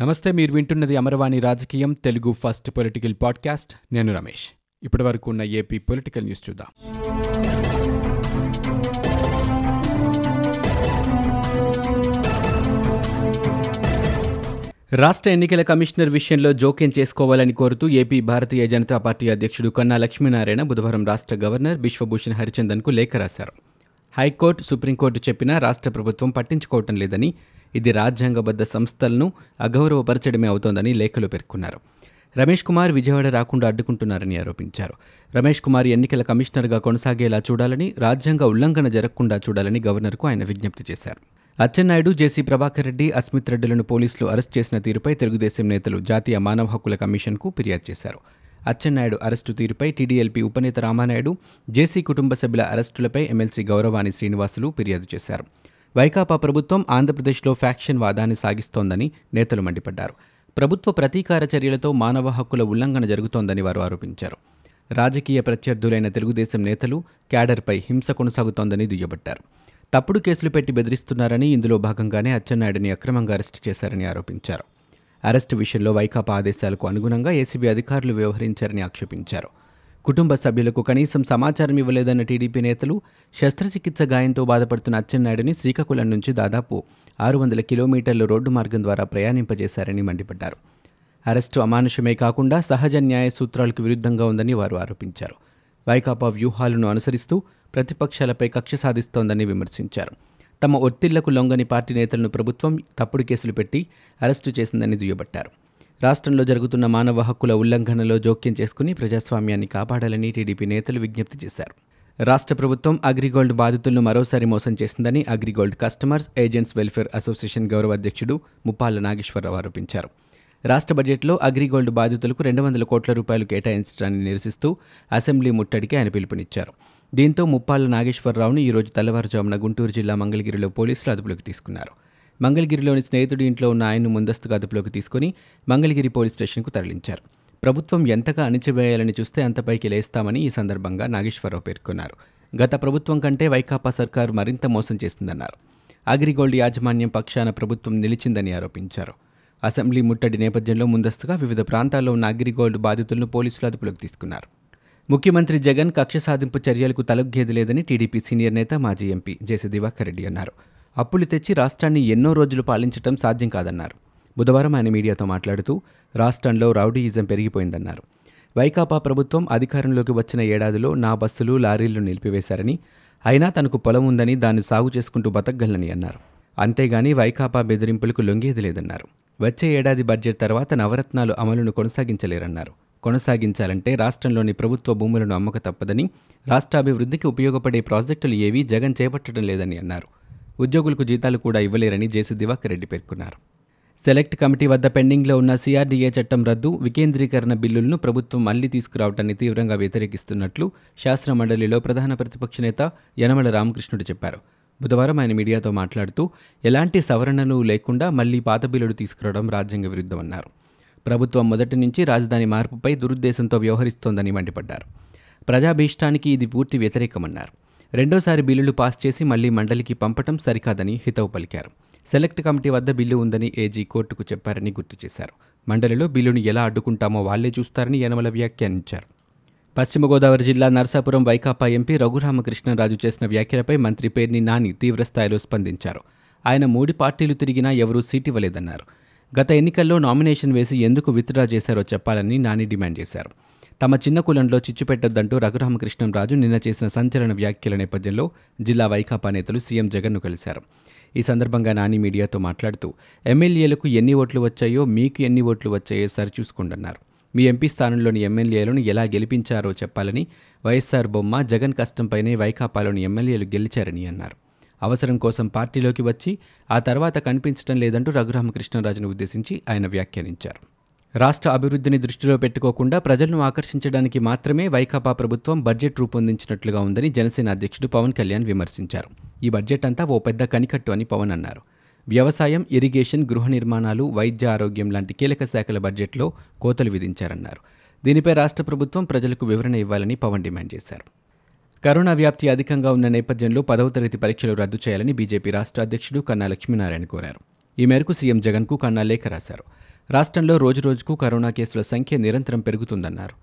నమస్తే మీరు వింటున్నది అమరవాణి రాజకీయం తెలుగు ఫస్ట్ పొలిటికల్ పాడ్కాస్ట్. నేను రమేష్. ఇప్పటి వరకు ఉన్న ఏపీ పొలిటికల్ న్యూస్ చూద్దాం. రాష్ట్ర ఎన్నికల కమిషనర్ విషయంలో జోక్యం చేసుకోవాలని కోరుతూ ఏపీ భారతీయ జనతా పార్టీ అధ్యక్షుడు కన్నా లక్ష్మీనారాయణ బుధవారం రాష్ట్ర గవర్నర్ బిశ్వభూషణ్ హరిచందన్కు లేఖ రాశారు. హైకోర్టు సుప్రీంకోర్టు చెప్పినా రాష్ట్ర ప్రభుత్వం పట్టించుకోవటం లేదని ఇది రాజ్యాంగబద్ధ సంస్థలను అగౌరవపరచడమే అవుతోందని లేఖలో పేర్కొన్నారు. రమేష్ కుమార్ విజయవాడ రాకుండా అడ్డుకుంటున్నారని ఆరోపించారు. రమేష్ కుమార్ ఎన్నికల కమిషనర్గా కొనసాగేలా చూడాలని రాజ్యాంగ ఉల్లంఘన జరగకుండా చూడాలని గవర్నర్కు ఆయన విజ్ఞప్తి చేశారు. అచ్చెన్నాయుడు జేసీ ప్రభాకర్ రెడ్డి అస్మిత్ రెడ్డిలను పోలీసులు అరెస్ట్ చేసిన తీరుపై తెలుగుదేశం నేతలు జాతీయ మానవ హక్కుల కమిషన్కు ఫిర్యాదు చేశారు. అచ్చెన్నాయుడు అరెస్టు తీరుపై టీడీఎల్పీ ఉపనేత రామానాయుడు జేసీ కుటుంబ సభ్యుల అరెస్టులపై ఎమ్మెల్సీ గౌరవాణి శ్రీనివాసులు ఫిర్యాదు చేశారు. వైకాపా ప్రభుత్వం ఆంధ్రప్రదేశ్లో ఫ్యాక్షన్ వాదాన్ని సాగిస్తోందని నేతలు మండిపడ్డారు. ప్రభుత్వ ప్రతీకార చర్యలతో మానవ హక్కుల ఉల్లంఘన జరుగుతోందని వారు ఆరోపించారు. రాజకీయ ప్రత్యర్థులైన తెలుగుదేశం నేతలు క్యాడర్పై హింస కొనసాగుతోందని దుయ్యబట్టారు. తప్పుడు కేసులు పెట్టి బెదిరిస్తున్నారని ఇందులో భాగంగానే అచ్చెన్నాయుడిని అక్రమంగా అరెస్టు చేశారని ఆరోపించారు. అరెస్టు విషయంలో వైకాపా ఆదేశాలకు అనుగుణంగా ఏసీబీ అధికారులు వ్యవహరించారని ఆక్షేపించారు. కుటుంబ సభ్యులకు కనీసం సమాచారం ఇవ్వలేదన్న టీడీపీ నేతలు శస్త్రచికిత్స గాయంతో బాధపడుతున్న అచ్చెన్నాయుడిని శ్రీకాకుళం నుంచి దాదాపు ఆరు వందల కిలోమీటర్ల రోడ్డు మార్గం ద్వారా ప్రయాణింపజేశారని మండిపడ్డారు. అరెస్టు అమానుషమే కాకుండా సహజ న్యాయ సూత్రాలకు విరుద్ధంగా ఉందని వారు ఆరోపించారు. వైకాపా వ్యూహాలను అనుసరిస్తూ ప్రతిపక్షాలపై కక్ష సాధిస్తోందని విమర్శించారు. తమ ఒత్తిళ్ళకు లొంగని పార్టీ నేతలను ప్రభుత్వం తప్పుడు కేసులు పెట్టి అరెస్టు చేసిందని దుయ్యబట్టారు. రాష్ట్రంలో జరుగుతున్న మానవ హక్కుల ఉల్లంఘనలో జోక్యం చేసుకుని ప్రజాస్వామ్యాన్ని కాపాడాలని టీడీపీ నేతలు విజ్ఞప్తి చేశారు. రాష్ట్ర ప్రభుత్వం అగ్రిగోల్డ్ బాధితులను మరోసారి మోసం చేసిందని Agrigold customers agents welfare association గౌరవ అధ్యక్షుడు ముప్పాల నాగేశ్వరరావు ఆరోపించారు. రాష్ట్ర బడ్జెట్లో అగ్రిగోల్డ్ బాధితులకు రెండు వందల కోట్ల రూపాయలు కేటాయించడాన్ని నిరసిస్తూ అసెంబ్లీ ముట్టడికి ఆయన పిలుపునిచ్చారు. దీంతో ముప్పాల నాగేశ్వరరావును ఈరోజు తెల్లవారుజామున గుంటూరు జిల్లా మంగళగిరిలో పోలీసులు అదుపులోకి తీసుకున్నారు. మంగళగిరిలోని స్నేహితుడి ఇంట్లో ఉన్న ఆయన్ను ముందస్తుగా అదుపులోకి తీసుకుని మంగళగిరి పోలీస్ స్టేషన్కు తరలించారు. ప్రభుత్వం ఎంతగా అణిచివేయాలని చూస్తే అంతపైకి లేస్తామని ఈ సందర్భంగా నాగేశ్వరరావు పేర్కొన్నారు. గత ప్రభుత్వం కంటే వైకాపా సర్కారు మరింత మోసం చేసిందన్నారు అగ్రిగోల్డ్ యాజమాన్యం పక్షాన ప్రభుత్వం నిలిచిందని ఆరోపించారు. అసెంబ్లీ ముట్టడి నేపథ్యంలో ముందస్తుగా వివిధ ప్రాంతాల్లో ఉన్న అగ్రిగోల్డ్ బాధితులను పోలీసులు అదుపులోకి తీసుకున్నారు. ముఖ్యమంత్రి జగన్ కక్ష సాధింపు చర్యలకు తలొగ్గేది లేదని టీడీపీ సీనియర్ నేత మాజీ ఎంపీ జేసీ దివాకర్ రెడ్డి అన్నారు. అప్పులు తెచ్చి రాష్ట్రాన్ని ఎన్నో రోజులు పాలించటం సాధ్యం కాదన్నారు. బుధవారం ఆయన మీడియాతో మాట్లాడుతూ రాష్ట్రంలో రౌడీయిజం పెరిగిపోయిందన్నారు. వైకాపా ప్రభుత్వం అధికారంలోకి వచ్చిన ఏడాదిలో నా బస్సులు లారీలు నిలిపివేశారని అయినా తనకు పొలం ఉందని దాన్ని సాగు చేసుకుంటూ బతకగలనని అన్నారు. అంతేగాని వైకాపా బెదిరింపులకు లొంగేది లేదన్నారు. వచ్చే ఏడాది బడ్జెట్ తర్వాత నవరత్నాలు అమలును కొనసాగించలేరన్నారు. కొనసాగించాలంటే రాష్ట్రంలోని ప్రభుత్వ భూములను అమ్మక తప్పదని రాష్ట్రాభివృద్ధికి ఉపయోగపడే ప్రాజెక్టులు ఏవీ జగన్ చేపట్టడం లేదని అన్నారు. ఉద్యోగులకు జీతాలు కూడా ఇవ్వలేరని జేసీ దివాకర్ రెడ్డి పేర్కొన్నారు. సెలెక్ట్ కమిటీ వద్ద పెండింగ్లో ఉన్న సిఆర్డీఏ చట్టం రద్దు వికేంద్రీకరణ బిల్లులను ప్రభుత్వం మళ్ళీ తీసుకురావడాన్ని తీవ్రంగా వ్యతిరేకిస్తున్నట్లు శాస్త్ర మండలిలో ప్రధాన ప్రతిపక్ష నేత యనమల రామకృష్ణుడు చెప్పారు. బుధవారం ఆయన మీడియాతో మాట్లాడుతూ ఎలాంటి సవరణలు లేకుండా మళ్ళీ పాత బిల్లులు తీసుకురావడం రాజ్యాంగ విరుద్ధమన్నారు ప్రభుత్వం మొదటి నుంచి రాజధాని మార్పుపై దురుద్దేశంతో వ్యవహరిస్తోందని మండిపడ్డారు. ప్రజాభీష్టానికి ఇది పూర్తి వ్యతిరేకమన్నారు. రెండోసారి బిల్లులు పాస్ చేసి మళ్ళీ మండలికి పంపటం సరికాదని హితవు పలికారు. సెలెక్ట్ కమిటీ వద్ద బిల్లు ఉందని ఏజీ కోర్టుకు చెప్పారని గుర్తు చేశారు. మండలిలో బిల్లును ఎలా అడ్డుకుంటామో వాళ్ళే చూస్తారని యనమల వ్యాఖ్యానించారు. పశ్చిమ గోదావరి జిల్లా నర్సాపురం వైకాపా ఎంపీ రఘురామకృష్ణరాజు చేసిన వ్యాఖ్యలపై మంత్రి పేర్ని నాని తీవ్రస్థాయిలో స్పందించారు. ఆయన మూడు పార్టీలు తిరిగినా ఎవరూ సీట్ ఇవ్వలేదన్నారు. గత ఎన్నికల్లో నామినేషన్ వేసి ఎందుకు విత్డ్రా చేశారో చెప్పాలని నాని డిమాండ్ చేశారు. తమ చిన్న కులంలో చిచ్చు పెట్టొద్దంటూ రఘురామకృష్ణంరాజు నిన్న చేసిన సంచలన వ్యాఖ్యల నేపథ్యంలో జిల్లా వైకాపా నేతలు సీఎం జగన్ను కలిశారు. ఈ సందర్భంగా నాని మీడియాతో మాట్లాడుతూ ఎమ్మెల్యేలకు ఎన్ని ఓట్లు వచ్చాయో మీకు ఎన్ని ఓట్లు వచ్చాయో సరిచూసుకోండన్నారు మీ ఎంపీ స్థానంలోని ఎమ్మెల్యేలను ఎలా గెలిపించారో చెప్పాలని వైఎస్సార్ బొమ్మ జగన్ కష్టంపైనే వైకాపాలోని ఎమ్మెల్యేలు గెలిచారని అన్నారు. అవసరం కోసం పార్టీలోకి వచ్చి ఆ తర్వాత కనిపించడం లేదంటూ రఘురామకృష్ణరాజును ఉద్దేశించి ఆయన వ్యాఖ్యానించారు. రాష్ట్ర అభివృద్ధిని దృష్టిలో పెట్టుకోకుండా ప్రజలను ఆకర్షించడానికి మాత్రమే వైకాపా ప్రభుత్వం బడ్జెట్ రూపొందించినట్లుగా ఉందని జనసేన అధ్యక్షుడు పవన్ కళ్యాణ్ విమర్శించారు. ఈ బడ్జెట్ అంతా ఓ పెద్ద కనికట్టు అని పవన్ అన్నారు. వ్యవసాయం ఇరిగేషన్ గృహ నిర్మాణాలు వైద్య ఆరోగ్యం లాంటి కీలక శాఖల బడ్జెట్లో కోతలు విధించారన్నారు. దీనిపై రాష్ట్ర ప్రభుత్వం ప్రజలకు వివరణ ఇవ్వాలని పవన్ డిమాండ్ చేశారు. కరోనా వ్యాప్తి అధికంగా ఉన్న నేపథ్యంలో పదవ తరగతి పరీక్షలు రద్దు చేయాలని బీజేపీ రాష్ట్ర అధ్యక్షుడు కన్నా లక్ష్మీనారాయణ కోరారు. ఈ మేరకు సీఎం జగన్కు కన్నా లేఖ రాశారు. రాష్ట్రంలో రోజురోజుకు కరోనా కేసుల సంఖ్య నిరంతరం పెరుగుతుందన్నారు.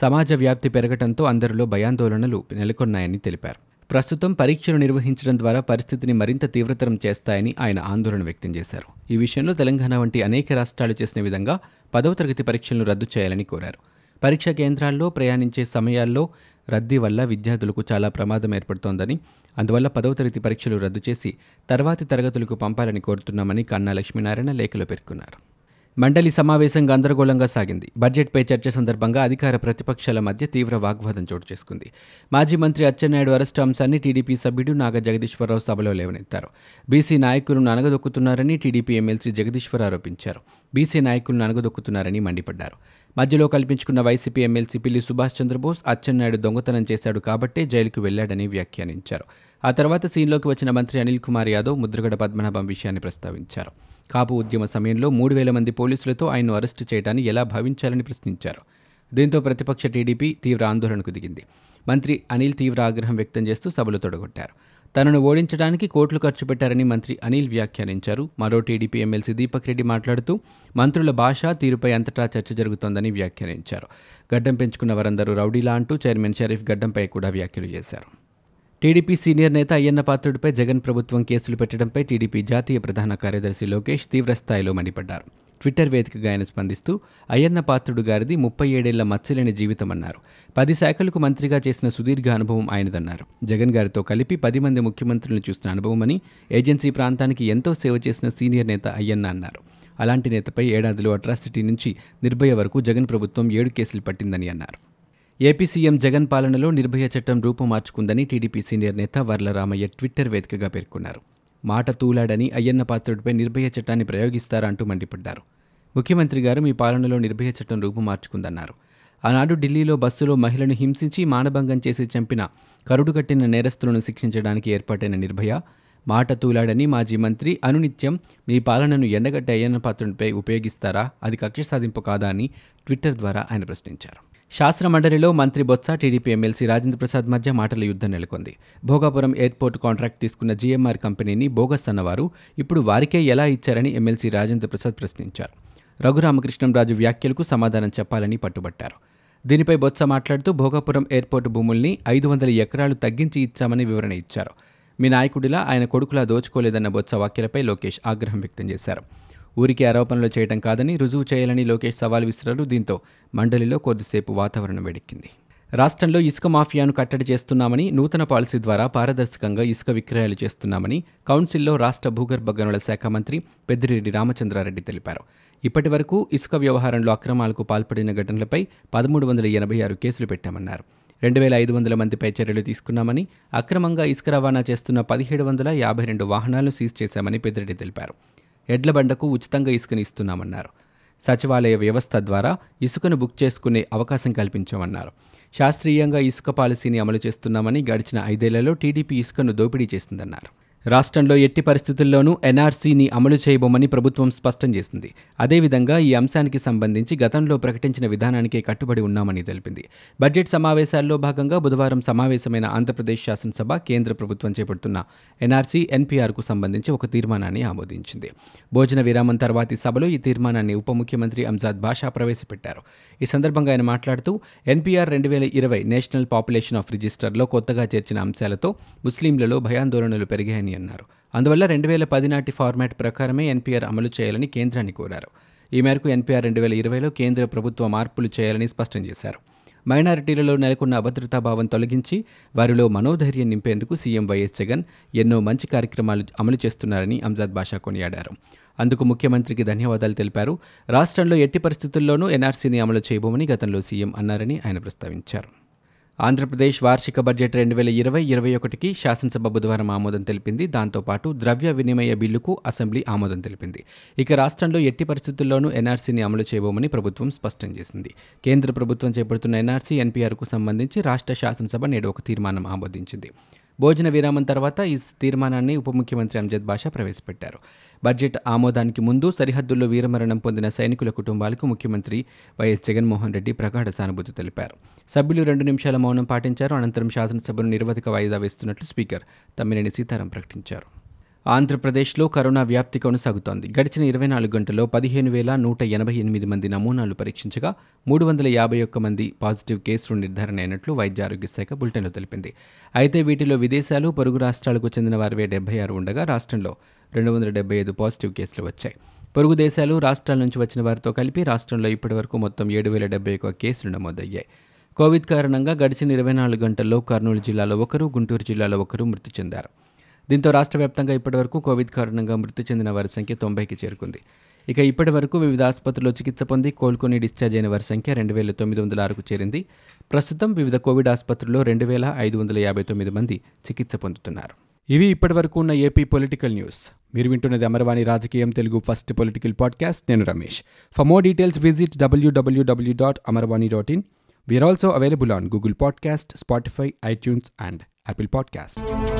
సమాజ వ్యాప్తి పెరగటంతో అందరిలో భయాందోళనలు నెలకొన్నాయని తెలిపారు. ప్రస్తుతం పరీక్షలు నిర్వహించడం ద్వారా పరిస్థితిని మరింత తీవ్రతరం చేస్తాయని ఆయన ఆందోళన వ్యక్తం చేశారు. ఈ విషయంలో తెలంగాణ వంటి అనేక రాష్ట్రాలు చేసిన విధంగా పదవ తరగతి పరీక్షలను రద్దు చేయాలని కోరారు. పరీక్షా కేంద్రాల్లో ప్రయాణించే సమయాల్లో రద్దీ వల్ల విద్యార్థులకు చాలా ప్రమాదం ఏర్పడుతోందని అందువల్ల పదవ తరగతి పరీక్షలు రద్దు చేసి తర్వాతి తరగతులకు పంపాలని కోరుతున్నామని కన్నా లక్ష్మీనారాయణ లేఖలో పేర్కొన్నారు. మండలి సమావేశం గందరగోళంగా సాగింది. బడ్జెట్పై చర్చ సందర్భంగా అధికార ప్రతిపక్షాల మధ్య తీవ్ర వాగ్వాదం చోటు చేసుకుంది. మాజీ మంత్రి అచ్చెన్నాయుడు అరెస్టు అంశాన్ని టీడీపీ సభ్యుడు నాగ జగదీశ్వరరావు సభలో లేవనెత్తారు. బీసీ నాయకులను అనగదొక్కుతున్నారని టీడీపీ ఎమ్మెల్సీ జగదీశ్వర్ ఆరోపించారు. బీసీ నాయకులను అనగదొక్కుతున్నారని మండిపడ్డారు. మధ్యలో కల్పించుకున్న వైసీపీ ఎమ్మెల్సీ పిల్లి సుభాష్ చంద్రబోస్ అచ్చెన్నాయుడు దొంగతనం చేశాడు కాబట్టే జైలుకు వెళ్ళాడని వ్యాఖ్యానించారు. ఆ తర్వాత సీన్లోకి వచ్చిన మంత్రి అనిల్ కుమార్ యాదవ్ ముద్రగడ పద్మనాభం విషయాన్ని ప్రస్తావించారు. కాపు ఉద్యమ సమయంలో మూడు వేల మంది పోలీసులతో ఆయన్ను అరెస్టు చేయడాన్ని ఎలా భావించాలని ప్రశ్నించారు. దీంతో ప్రతిపక్ష టీడీపీ తీవ్ర ఆందోళనకు దిగింది. మంత్రి అనిల్ తీవ్ర ఆగ్రహం వ్యక్తం చేస్తూ సభలు తొడగొట్టారు. తనను ఓడించడానికి కోట్లు ఖర్చు పెట్టారని మంత్రి అనిల్ వ్యాఖ్యానించారు. మరో టీడీపీ ఎమ్మెల్సీ దీపక్ రెడ్డి మాట్లాడుతూ మంత్రుల భాష తీరుపై అంతటా చర్చ జరుగుతోందని వ్యాఖ్యానించారు. గడ్డం పెంచుకున్న వారందరూ రౌడీలా అంటూ చైర్మన్ షరీఫ్ గడ్డంపై కూడా వ్యాఖ్యలు చేశారు. టీడీపీ సీనియర్ నేత అయ్యన్న పాత్రుడిపై జగన్ ప్రభుత్వం కేసులు పెట్టడంపై టీడీపీ జాతీయ ప్రధాన కార్యదర్శి లోకేష్ తీవ్రస్థాయిలో మండిపడ్డారు. ట్విట్టర్ వేదికగా ఆయన స్పందిస్తూ అయ్యన్న పాత్రుడు గారిది ముప్పై ఏడేళ్ళ మచ్చలేని జీవితమన్నారు పది శాఖలకు మంత్రిగా చేసిన సుదీర్ఘ అనుభవం ఆయనదన్నారు. జగన్ గారితో కలిపి పది మంది ముఖ్యమంత్రులను చూసిన అనుభవమని ఏజెన్సీ ప్రాంతానికి ఎంతో సేవ చేసిన సీనియర్ నేత అయ్యన్న అన్నారు. అలాంటి నేతపై ఏడాదిలో అట్రాసిటీ నుంచి నిర్భయ వరకు జగన్ ప్రభుత్వం ఏడు కేసులు పట్టిందని అన్నారు. ఏపీ సీఎం జగన్ పాలనలో నిర్భయ చట్టం రూపు మార్చుకుందని టీడీపీ సీనియర్ నేత వర్లరామయ్య ట్విట్టర్ వేదికగా పేర్కొన్నారు. మాట తూలాడని అయ్యన్న పాత్రుడిపై నిర్భయ చట్టాన్ని ప్రయోగిస్తారా అంటూ మండిపడ్డారు. ముఖ్యమంత్రి గారు మీ పాలనలో నిర్భయ చట్టం రూపు మార్చుకుందన్నారు. ఆనాడు ఢిల్లీలో బస్సులో మహిళను హింసించి మానభంగం చేసి చంపిన కరుడు కట్టిన నేరస్తులను శిక్షించడానికి ఏర్పాటైన నిర్భయ మాట తూలాడని మాజీ మంత్రి అనునిత్యం మీ పాలనను ఎండగట్టే అయ్యన్న పాత్రునిపై ఉపయోగిస్తారా అది కక్ష సాధింపు కాదా అని ట్విట్టర్ ద్వారా ఆయన ప్రశ్నించారు. శాస్త్ర మండలిలో మంత్రి బొత్స టీడీపీ ఎమ్మెల్సీ రాజేంద్ర ప్రసాద్ మధ్య మాటల యుద్ధం నెలకొంది. భోగాపురం ఎయిర్పోర్ట్ కాంట్రాక్ట్ తీసుకున్న జీఎంఆర్ కంపెనీని బోగస్ అన్నవారు ఇప్పుడు వారికే ఎలా ఇచ్చారని ఎమ్మెల్సీ రాజేంద్ర ప్రసాద్ ప్రశ్నించారు. రఘురామకృష్ణంరాజు వ్యాఖ్యలకు సమాధానం చెప్పాలని పట్టుబట్టారు. దీనిపై బొత్స మాట్లాడుతూ భోగాపురం ఎయిర్పోర్టు భూముల్ని ఐదు వందల ఎకరాలు తగ్గించి ఇచ్చామని వివరణ ఇచ్చారు. మీ నాయకుడిలా ఆయన కొడుకులా దోచుకోలేదన్న బొత్స వ్యాఖ్యలపై లోకేష్ ఆగ్రహం వ్యక్తం చేశారు. ఊరికి ఆరోపణలు చేయడం కాదని రుజువు చేయాలని లోకేష్ సవాల్ విసిరారు. దీంతో మండలిలో కొద్దిసేపు వాతావరణం వేడెక్కింది. రాష్ట్రంలో ఇసుక మాఫియాను కట్టడి చేస్తున్నామని నూతన పాలసీ ద్వారా పారదర్శకంగా ఇసుక విక్రయాలు చేస్తున్నామని కౌన్సిల్లో రాష్ట్ర భూగర్భ గనుల శాఖ మంత్రి పెద్దిరెడ్డి రామచంద్రారెడ్డి తెలిపారు. ఇప్పటి వరకు ఇసుక వ్యవహారంలో అక్రమాలకు పాల్పడిన ఘటనలపై పదమూడు వందల ఎనభై ఆరు కేసులు పెట్టామన్నారు. రెండు వేల ఐదు వందల మందిపై చర్యలు తీసుకున్నామని అక్రమంగా ఇసుక రవాణా చేస్తున్న పదిహేడు వందల యాభై రెండు వాహనాలను సీజ్ చేశామని పెద్దిరెడ్డి తెలిపారు. ఎడ్లబండకు ఉచితంగా ఇసుకని ఇస్తున్నామన్నారు. సచివాలయ వ్యవస్థ ద్వారా ఇసుకను బుక్ చేసుకునే అవకాశం కల్పించామన్నారు. శాస్త్రీయంగా ఇసుక పాలసీని అమలు చేస్తున్నామని గడిచిన ఐదేళ్ళలో టీడీపీ ఇసుకను దోపిడీ చేసిందన్నారు. రాష్ట్రంలో ఎట్టి పరిస్థితుల్లోనూ ఎన్ఆర్సీని అమలు చేయబోమని ప్రభుత్వం స్పష్టం చేసింది. అదేవిధంగా ఈ అంశానికి సంబంధించి గతంలో ప్రకటించిన విధానానికే కట్టుబడి ఉన్నామని తెలిపింది. బడ్జెట్ సమావేశాల్లో భాగంగా బుధవారం సమావేశమైన ఆంధ్రప్రదేశ్ శాసనసభ కేంద్ర ప్రభుత్వం చేపడుతున్న ఎన్ఆర్సీ ఎన్పీఆర్కు సంబంధించి ఒక తీర్మానాన్ని ఆమోదించింది. భోజన విరామం తర్వాతి సభలో ఈ తీర్మానాన్ని ఉప ముఖ్యమంత్రి అంజాద్ భాషా ప్రవేశపెట్టారు. ఈ సందర్భంగా ఆయన మాట్లాడుతూ ఎన్పీఆర్ రెండు వేల ఇరవై నేషనల్ పాపులేషన్ ఆఫ్ రిజిస్టర్లో కొత్తగా చేర్చిన అంశాలతో ముస్లింలలో భయాందోళనలు పెరిగాయని అన్నారు. అందువల్ల రెండు వేల పది నాటి ఫార్మాట్ ప్రకారమే ఎన్పీఆర్ అమలు చేయాలని కేంద్రాన్ని కోరారు. ఈ మేరకు ఎన్పీఆర్ రెండు వేల ఇరవైలో కేంద్ర ప్రభుత్వ మార్పులు చేయాలని స్పష్టం చేశారు. మైనారిటీలలో నెలకొన్న అభద్రతాభావం తొలగించి వారిలో మనోధైర్యం నింపేందుకు సీఎం వైఎస్ జగన్ ఎన్నో మంచి కార్యక్రమాలు అమలు చేస్తున్నారని అంజాద్ బాషా కొనియాడారు. అందుకు ముఖ్యమంత్రికి ధన్యవాదాలు తెలిపారు. రాష్ట్రంలో ఎట్టి పరిస్థితుల్లోనూ ఎన్ఆర్సీని అమలు చేయబోమని గతంలో సీఎం అన్నారని ఆయన ప్రస్తావించారు. ఆంధ్రప్రదేశ్ వార్షిక బడ్జెట్ రెండు వేల ఇరవై ఇరవై ఒకటికి శాసనసభ బుధవారం ఆమోదం తెలిపింది. దాంతోపాటు ద్రవ్య వినిమయ బిల్లుకు అసెంబ్లీ ఆమోదం తెలిపింది. ఇక రాష్ట్రంలో ఎట్టి పరిస్థితుల్లోనూ ఎన్ఆర్సీని అమలు చేయబోమని ప్రభుత్వం స్పష్టం చేసింది. కేంద్ర ప్రభుత్వం చేపడుతున్న ఎన్ఆర్సీ ఎన్పీఆర్కు సంబంధించి రాష్ట్ర శాసనసభ నేడు ఒక తీర్మానం ఆమోదించింది. భోజన విరామం తర్వాత ఈ తీర్మానాన్ని ఉప ముఖ్యమంత్రి అంజద్ బాషా ప్రవేశపెట్టారు. బడ్జెట్ ఆమోదానికి ముందు సరిహద్దుల్లో వీరమరణం పొందిన సైనికుల కుటుంబాలకు ముఖ్యమంత్రి వైఎస్ జగన్మోహన్ రెడ్డి ప్రగాఢ సానుభూతి తెలిపారు. సభ్యులు రెండు నిమిషాల మౌనం పాటించారు. అనంతరం శాసనసభను నిరవధిక వాయిదా వేస్తున్నట్లు స్పీకర్ తమ్మినేని సీతారాం ప్రకటించారు. ఆంధ్రప్రదేశ్లో కరోనా వ్యాప్తి కొనసాగుతోంది. గడిచిన ఇరవై నాలుగు గంటల్లో పదిహేను వేల నూట ఎనభై ఎనిమిది మంది నమూనాలు పరీక్షించగా మూడు వందల యాభై ఒక్క మంది పాజిటివ్ కేసులు నిర్ధారణ అయినట్లు వైద్య ఆరోగ్య శాఖ బులెటిన్లో తెలిపింది. అయితే వీటిలో విదేశాలు పొరుగు రాష్ట్రాలకు చెందిన వారివే డెబ్బై ఆరు ఉండగా రాష్ట్రంలో రెండు వందల డెబ్బై ఐదు పాజిటివ్ కేసులు వచ్చాయి. పొరుగు దేశాలు రాష్ట్రాల నుంచి వచ్చిన వారితో కలిపి రాష్ట్రంలో ఇప్పటివరకు మొత్తం ఏడు వేల డెబ్బై ఒక్క కేసులు నమోదయ్యాయి. కోవిడ్ కారణంగా గడిచిన ఇరవై నాలుగు గంటల్లో కర్నూలు జిల్లాలో ఒకరు గుంటూరు జిల్లాలో ఒకరు మృతి చెందారు. దీంతో రాష్ట్ర వ్యాప్తంగా ఇప్పటివరకు కోవిడ్ కారణంగా మృతి చెందిన వారి సంఖ్య తొంభైకి చేరుకుంది. ఇక ఇప్పటి వరకు వివిధ ఆసుపత్రుల్లో చికిత్స పొంది కోలుకొని డిశ్చార్జ్ అయిన వారి సంఖ్య రెండు వేల తొమ్మిది వందల ఆరుకు చేరింది. ప్రస్తుతం వివిధ కోవిడ్ ఆసుపత్రుల్లో రెండు వేల ఐదు వందల యాభై తొమ్మిది మంది చికిత్స పొందుతున్నారు. ఇవి ఇప్పటివరకు ఉన్న ఏపీ పొలిటికల్ న్యూస్. మీరు వింటున్నది అమర్వాణి రాజకీయం తెలుగు ఫస్ట్ పొలిటికల్ పాడ్కాస్ట్. నేను Ramesh. For more details visit WWW dot Amarvani dot in. We're also available on Google podcast Spotify iTunes and Apple podcast